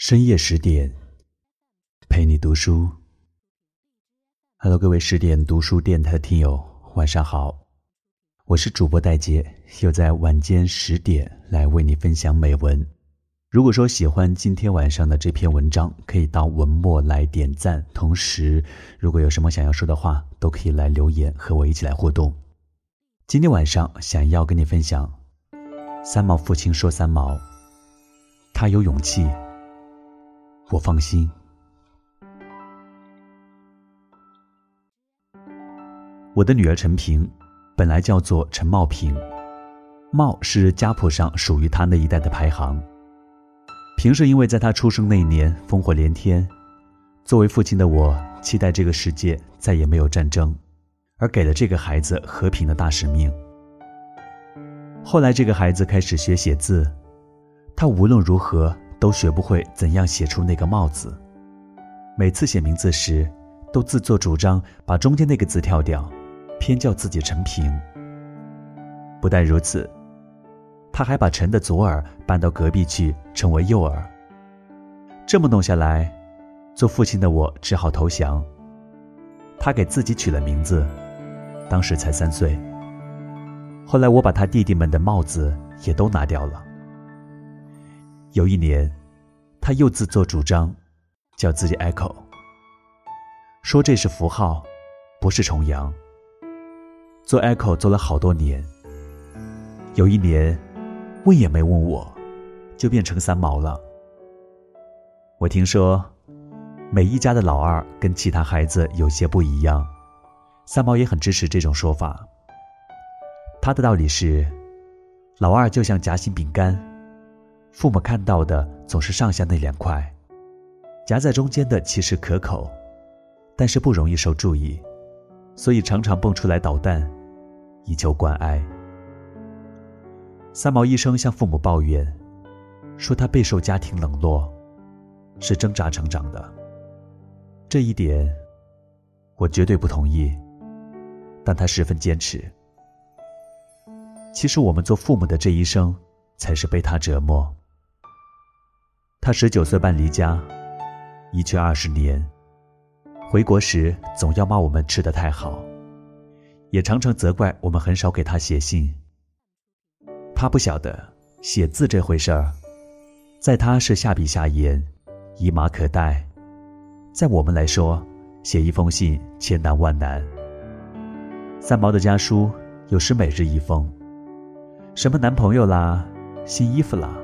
深夜十点，陪你读书。Hello，各位十点读书电台的听友，晚上好，我是主播戴杰，又在晚间十点来为你分享美文。如果说喜欢今天晚上的这篇文章，可以到文末来点赞。同时，如果有什么想要说的话，都可以来留言和我一起来互动。今天晚上想要跟你分享，三毛父亲说：“三毛，他有勇气。”我放心。我的女儿陈平，本来叫做陈茂平，茂是家谱上属于她那一代的排行。平是因为在她出生那一年烽火连天，作为父亲的我期待这个世界再也没有战争，而给了这个孩子和平的大使命。后来这个孩子开始学写字，他无论如何。都学不会怎样写出那个“帽子”。每次写名字时，都自作主张把中间那个字跳掉，偏叫自己陈平。不但如此，他还把陈的左耳搬到隔壁去，称为右耳。这么弄下来，做父亲的我只好投降。他给自己取了名字，当时才三岁。后来我把他弟弟们的帽子也都拿掉了。有一年，他又自作主张，叫自己 Echo，说这是符号，不是重阳。做 Echo 做了好多年。有一年，问也没问我，就变成三毛了。我听说，每一家的老二跟其他孩子有些不一样，三毛也很支持这种说法。他的道理是，老二就像夹心饼干。父母看到的总是上下那两块，夹在中间的其实可口，但是不容易受注意，所以常常蹦出来捣蛋，以求关爱。三毛医生向父母抱怨，说他备受家庭冷落，是挣扎成长的。这一点，我绝对不同意，但他十分坚持。其实我们做父母的这一生，才是被他折磨。他十九岁半离家，一去二十年。回国时总要骂我们吃的太好，也常常责怪我们很少给他写信。他不晓得写字这回事儿，在他是下笔下言，一马可待；在我们来说，写一封信千难万难。三毛的家书有时每日一封，什么男朋友啦，新衣服啦，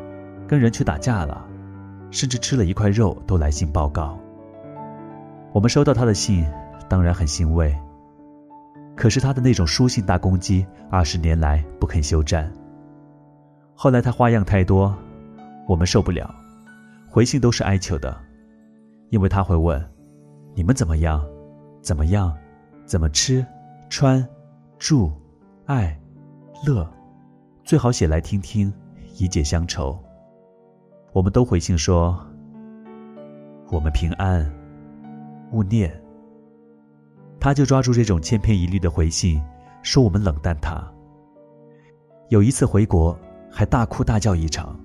跟人去打架了。甚至吃了一块肉都来信报告。我们收到他的信，当然很欣慰。可是他的那种书信大公鸡，二十年来不肯休战。后来他花样太多，我们受不了，回信都是哀求的，因为他会问：“你们怎么样？怎么样？怎么吃、穿、住、爱、乐？最好写来听听，以解乡愁。”我们都回信说：“我们平安，勿念。”他就抓住这种千篇一律的回信，说我们冷淡他。有一次回国，还大哭大叫一场。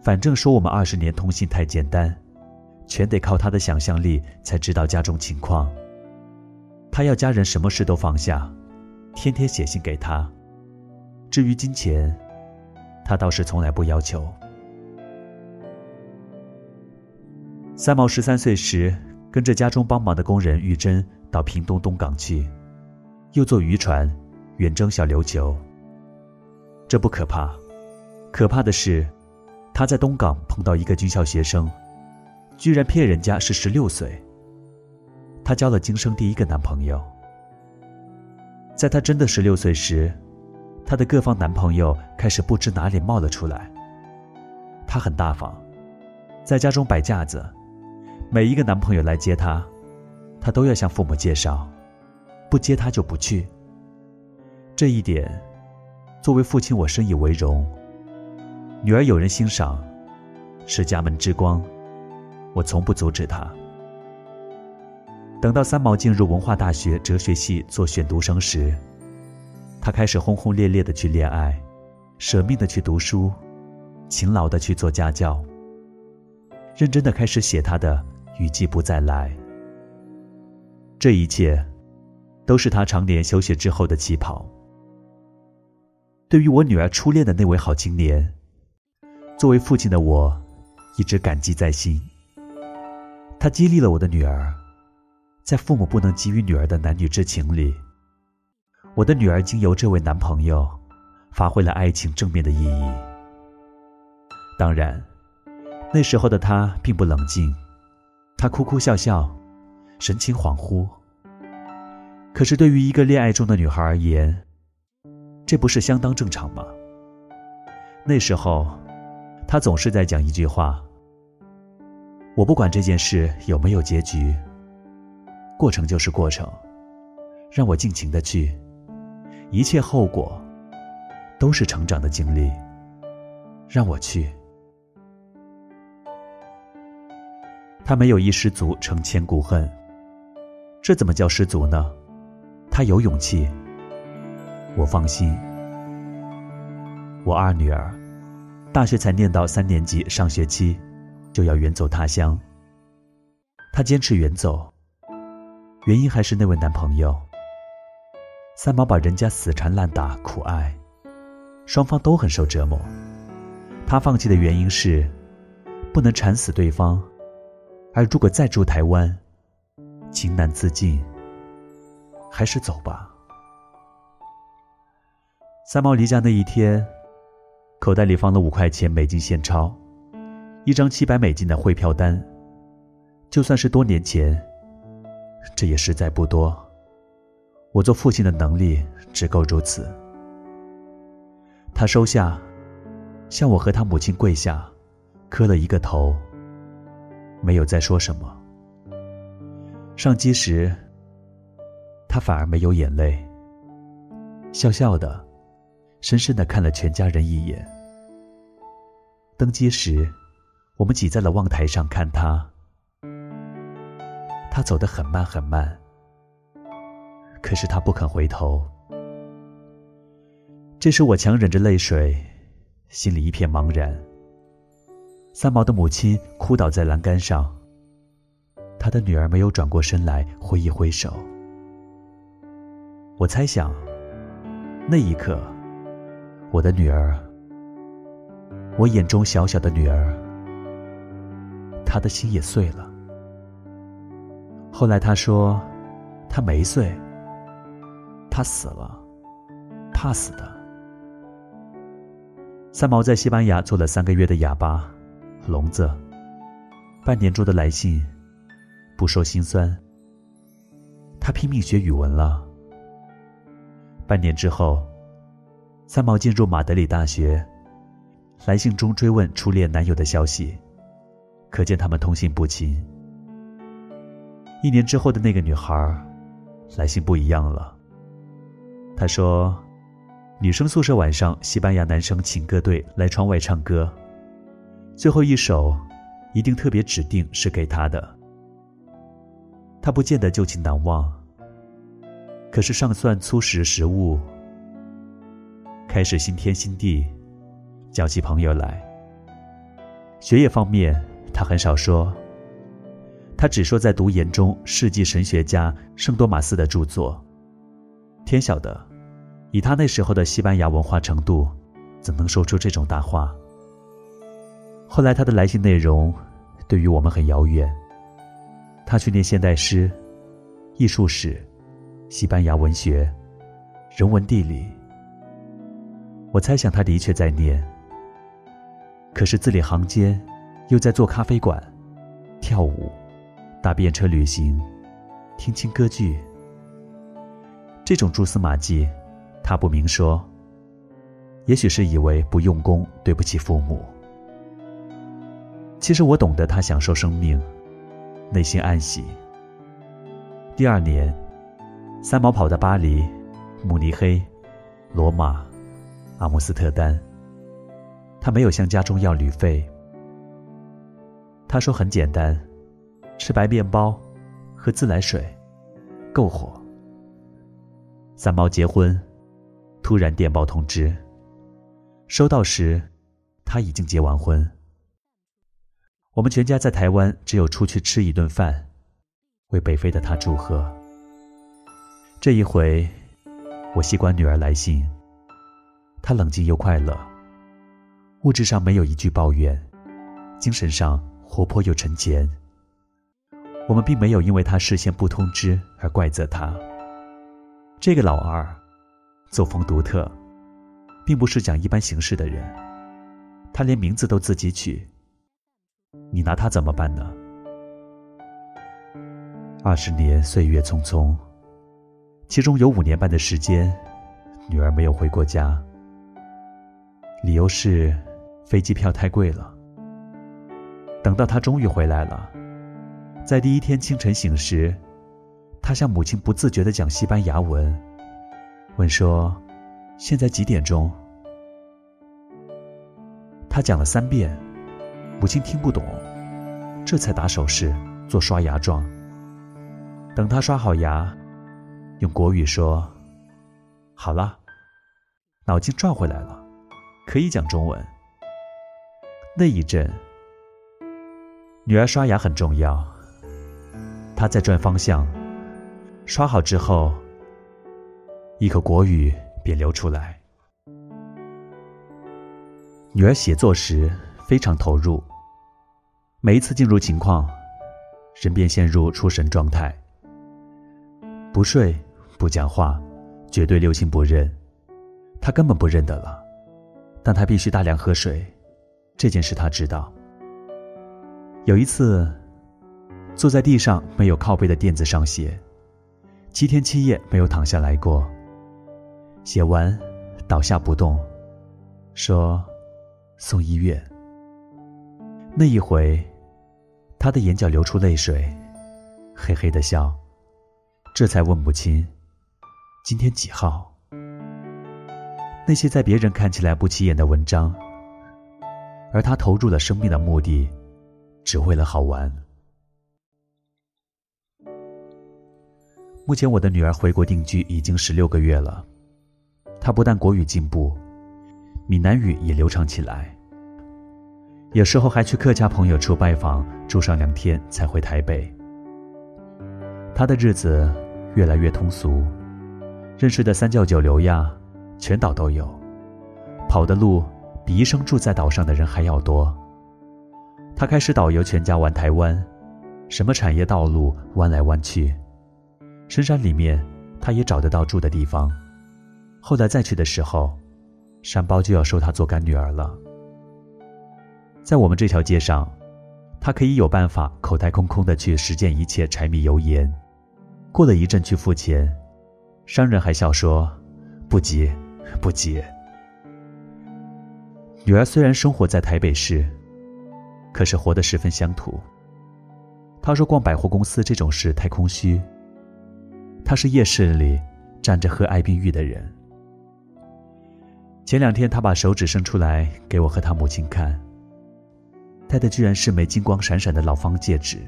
反正说我们二十年通信太简单，全得靠他的想象力才知道家中情况。他要家人什么事都放下，天天写信给他。至于金钱，他倒是从来不要求。三毛十三岁时，跟着家中帮忙的工人玉珍到屏东东港去，又坐渔船远征小琉球。这不可怕，可怕的是，他在东港碰到一个军校学生，居然骗人家是十六岁。他交了今生第一个男朋友。在他真的十六岁时，他的各方男朋友开始不知哪里冒了出来。他很大方，在家中摆架子。每一个男朋友来接她，她都要向父母介绍，不接她就不去。这一点，作为父亲我深以为荣。女儿有人欣赏，是家门之光，我从不阻止她。等到三毛进入文化大学哲学系做选读生时，他开始轰轰烈烈的去恋爱，舍命的去读书，勤劳的去做家教。认真的开始写他的雨季不再来。这一切，都是他常年休学之后的起跑。对于我女儿初恋的那位好青年，作为父亲的我，一直感激在心。他激励了我的女儿，在父母不能给予女儿的男女之情里，我的女儿经由这位男朋友，发挥了爱情正面的意义。当然，那时候的她并不冷静，她哭哭笑笑，神情恍惚。可是对于一个恋爱中的女孩而言，这不是相当正常吗？那时候，他总是在讲一句话：“我不管这件事有没有结局，过程就是过程，让我尽情的去，一切后果都是成长的经历，让我去。”他没有一失足成千古恨，这怎么叫失足呢？他有勇气。我放心，我二女儿大学才念到三年级上学期，就要远走他乡。她坚持远走，原因还是那位男朋友。三毛把人家死缠烂打苦爱，双方都很受折磨。他放弃的原因是不能缠死对方，而如果再住台湾，情难自禁，还是走吧。三毛离家那一天，口袋里放了五块钱美金现钞，一张七百美金的汇票单。就算是多年前，这也实在不多。我做父亲的能力只够如此。他收下，向我和他母亲跪下，磕了一个头，没有再说什么。上机时，他反而没有眼泪，笑笑的。深深的看了全家人一眼。登机时，我们挤在了望台上看他。他走得很慢很慢，可是他不肯回头。这时我强忍着泪水，心里一片茫然。三毛的母亲哭倒在栏杆上，他的女儿没有转过身来挥一挥手。我猜想，那一刻。我的女儿，我眼中小小的女儿，她的心也碎了。后来她说，她没碎，她死了，怕死的。三毛在西班牙做了三个月的哑巴，聋子，半年多的来信，不说心酸。他拼命学语文了。半年之后。三毛进入马德里大学，来信中追问初恋男友的消息，可见他们通信不勤。一年之后的那个女孩，来信不一样了。她说，女生宿舍晚上西班牙男生请歌队来窗外唱歌，最后一首，一定特别指定是给他的。他不见得旧情难忘，可是尚算粗识食物。开始新天新地，交起朋友来。学业方面，他很少说。他只说在读研中世纪神学家圣多马斯的著作。天晓得，以他那时候的西班牙文化程度，怎能说出这种大话？后来他的来信内容，对于我们很遥远。他去念现代诗、艺术史、西班牙文学、人文地理。我猜想他的确在念，可是字里行间，又在做咖啡馆、跳舞、搭便车旅行、听轻歌剧。这种蛛丝马迹，他不明说。也许是以为不用功对不起父母。其实我懂得他享受生命，内心暗喜。第二年，三毛跑到巴黎、慕尼黑、罗马。阿姆斯特丹，他没有向家中要旅费。他说很简单，吃白面包，喝自来水，够活。三毛结婚，突然电报通知，收到时，他已经结完婚。我们全家在台湾只有出去吃一顿饭，为北非的他祝贺。这一回，我习惯女儿来信，她冷静又快乐，物质上没有一句抱怨，精神上活泼又沉潜。我们并没有因为她事先不通知而怪责她。这个老二，作风独特，并不是讲一般形式的人。他连名字都自己取。你拿他怎么办呢？二十年岁月匆匆，其中有五年半的时间，女儿没有回过家。理由是飞机票太贵了。等到他终于回来了，在第一天清晨醒时。他向母亲不自觉的讲西班牙文，问说：“现在几点钟？”他讲了三遍，母亲听不懂，这才打手势做刷牙状。等他刷好牙，用国语说：“好了，脑筋转回来了，可以讲中文。”那一阵，女儿刷牙很重要，她在转方向。刷好之后，一口国语便流出来。女儿写作时非常投入，每一次进入情况，人便陷入出神状态。不睡，不讲话，绝对六亲不认，他根本不认得了。但他必须大量喝水，这件事他知道。有一次，坐在地上没有靠背的垫子上写。七天七夜没有躺下来过。写完，倒下不动，说：“送医院。”那一回，他的眼角流出泪水，嘿嘿的笑，这才问母亲：“今天几号？”那些在别人看起来不起眼的文章，而他投入了生命的目的，只为了好玩。目前我的女儿回国定居已经十六个月了，她不但国语进步，闽南语也流畅起来。有时候还去客家朋友处拜访，住上两天才回台北。他的日子越来越通俗，认识的三教九流呀，全岛都有，跑的路比一生住在岛上的人还要多。他开始导游全家玩台湾，什么产业道路弯来弯去。深山里面，他也找得到住的地方。后来再去的时候，山包就要收他做干女儿了。在我们这条街上，他可以有办法口袋空空的去实践一切柴米油盐。过了一阵去付钱，商人还笑说：“不急，不急。”女儿虽然生活在台北市，可是活得十分乡土。她说逛百货公司这种事太空虚。他是夜市里站着喝艾宾玉的人。前两天，他把手指伸出来给我和他母亲看，戴的居然是枚金光闪闪的老方戒指，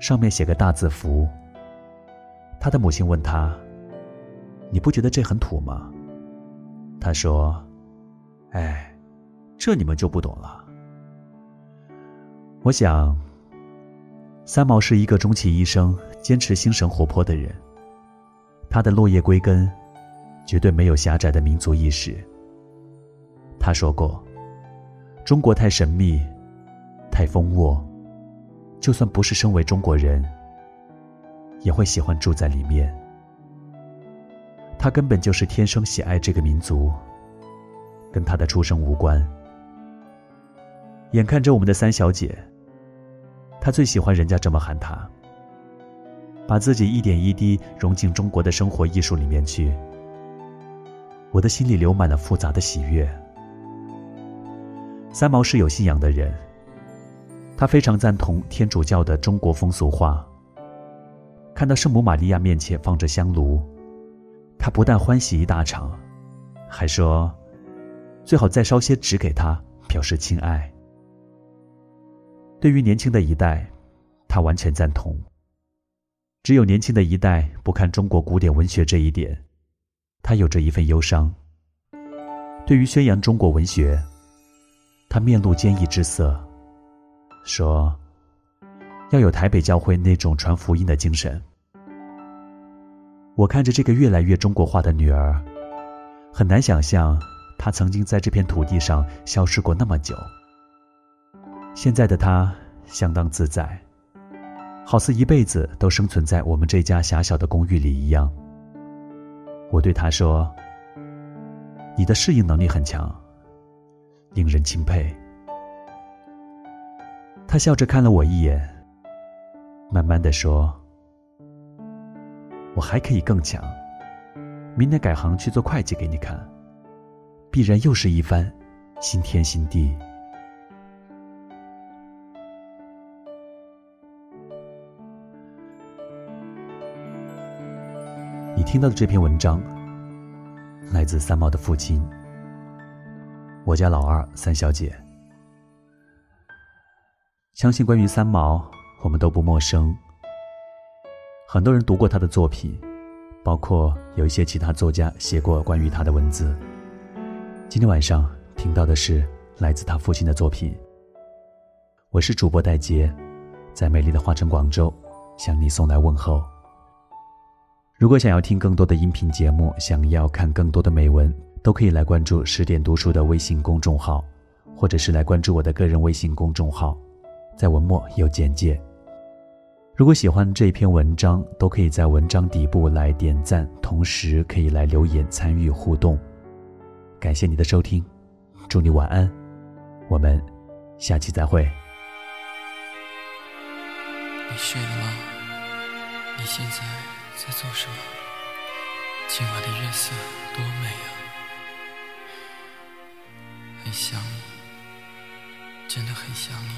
上面写个大字符。他的母亲问他：“你不觉得这很土吗？”他说：“哎，这你们就不懂了。”我想，三毛是一个终其一生。坚持心神活泼的人，他的落叶归根，绝对没有狭窄的民族意识。他说过：“中国太神秘，太丰沃，就算不是身为中国人，也会喜欢住在里面。”他根本就是天生喜爱这个民族，跟他的出生无关。眼看着我们的三小姐，她最喜欢人家这么喊她。把自己一点一滴融进中国的生活艺术里面去，我的心里流满了复杂的喜悦。三毛是有信仰的人，他非常赞同天主教的中国风俗话。看到圣母玛利亚面前放着香炉，他不但欢喜一大场，还说最好再烧些纸给他，表示亲爱。对于年轻的一代，他完全赞同。只有年轻的一代不看中国古典文学这一点，他有着一份忧伤。对于宣扬中国文学，他面露坚毅之色，说要有台北教会那种传福音的精神。我看着这个越来越中国化的女儿，很难想象她曾经在这片土地上消失过那么久。现在的她相当自在，好似一辈子都生存在我们这家狭小的公寓里一样。我对她说：“你的适应能力很强，令人钦佩。”他笑着看了我一眼，慢慢的说。我还可以更强，明年改行去做会计给你看，必然又是一番新天新地。你听到的这篇文章，来自三毛的父亲，我家老二三小姐。相信关于三毛，我们都不陌生。很多人读过他的作品，包括有一些其他作家写过关于他的文字。今天晚上听到的是来自他父亲的作品。我是主播戴杰，在美丽的花城广州向你送来问候。如果想要听更多的音频节目，想要看更多的美文，都可以来关注十点读书的微信公众号，或者是来关注我的个人微信公众号，在文末有简介。如果喜欢这一篇文章，都可以在文章底部来点赞，同时可以来留言参与互动。感谢你的收听，祝你晚安，我们下期再会。你睡了吗？你现在在做什么？今晚的月色多美啊！很想你，真的很想你。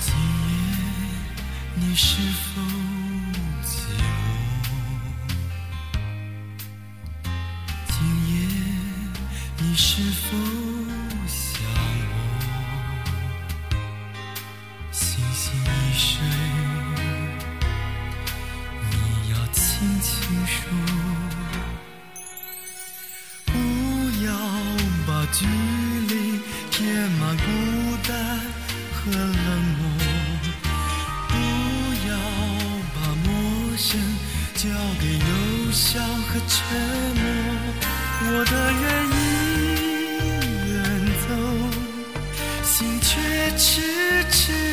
今夜你是否寂寞？今夜你是否心却迟迟。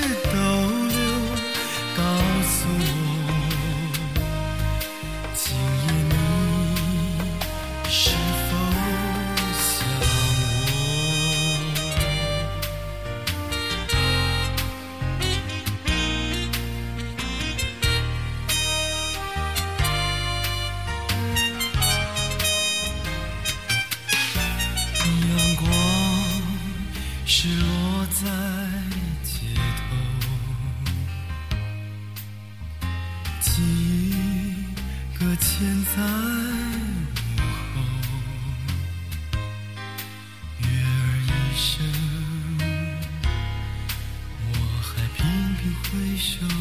搁浅在午后，月儿一声，我还频频回首。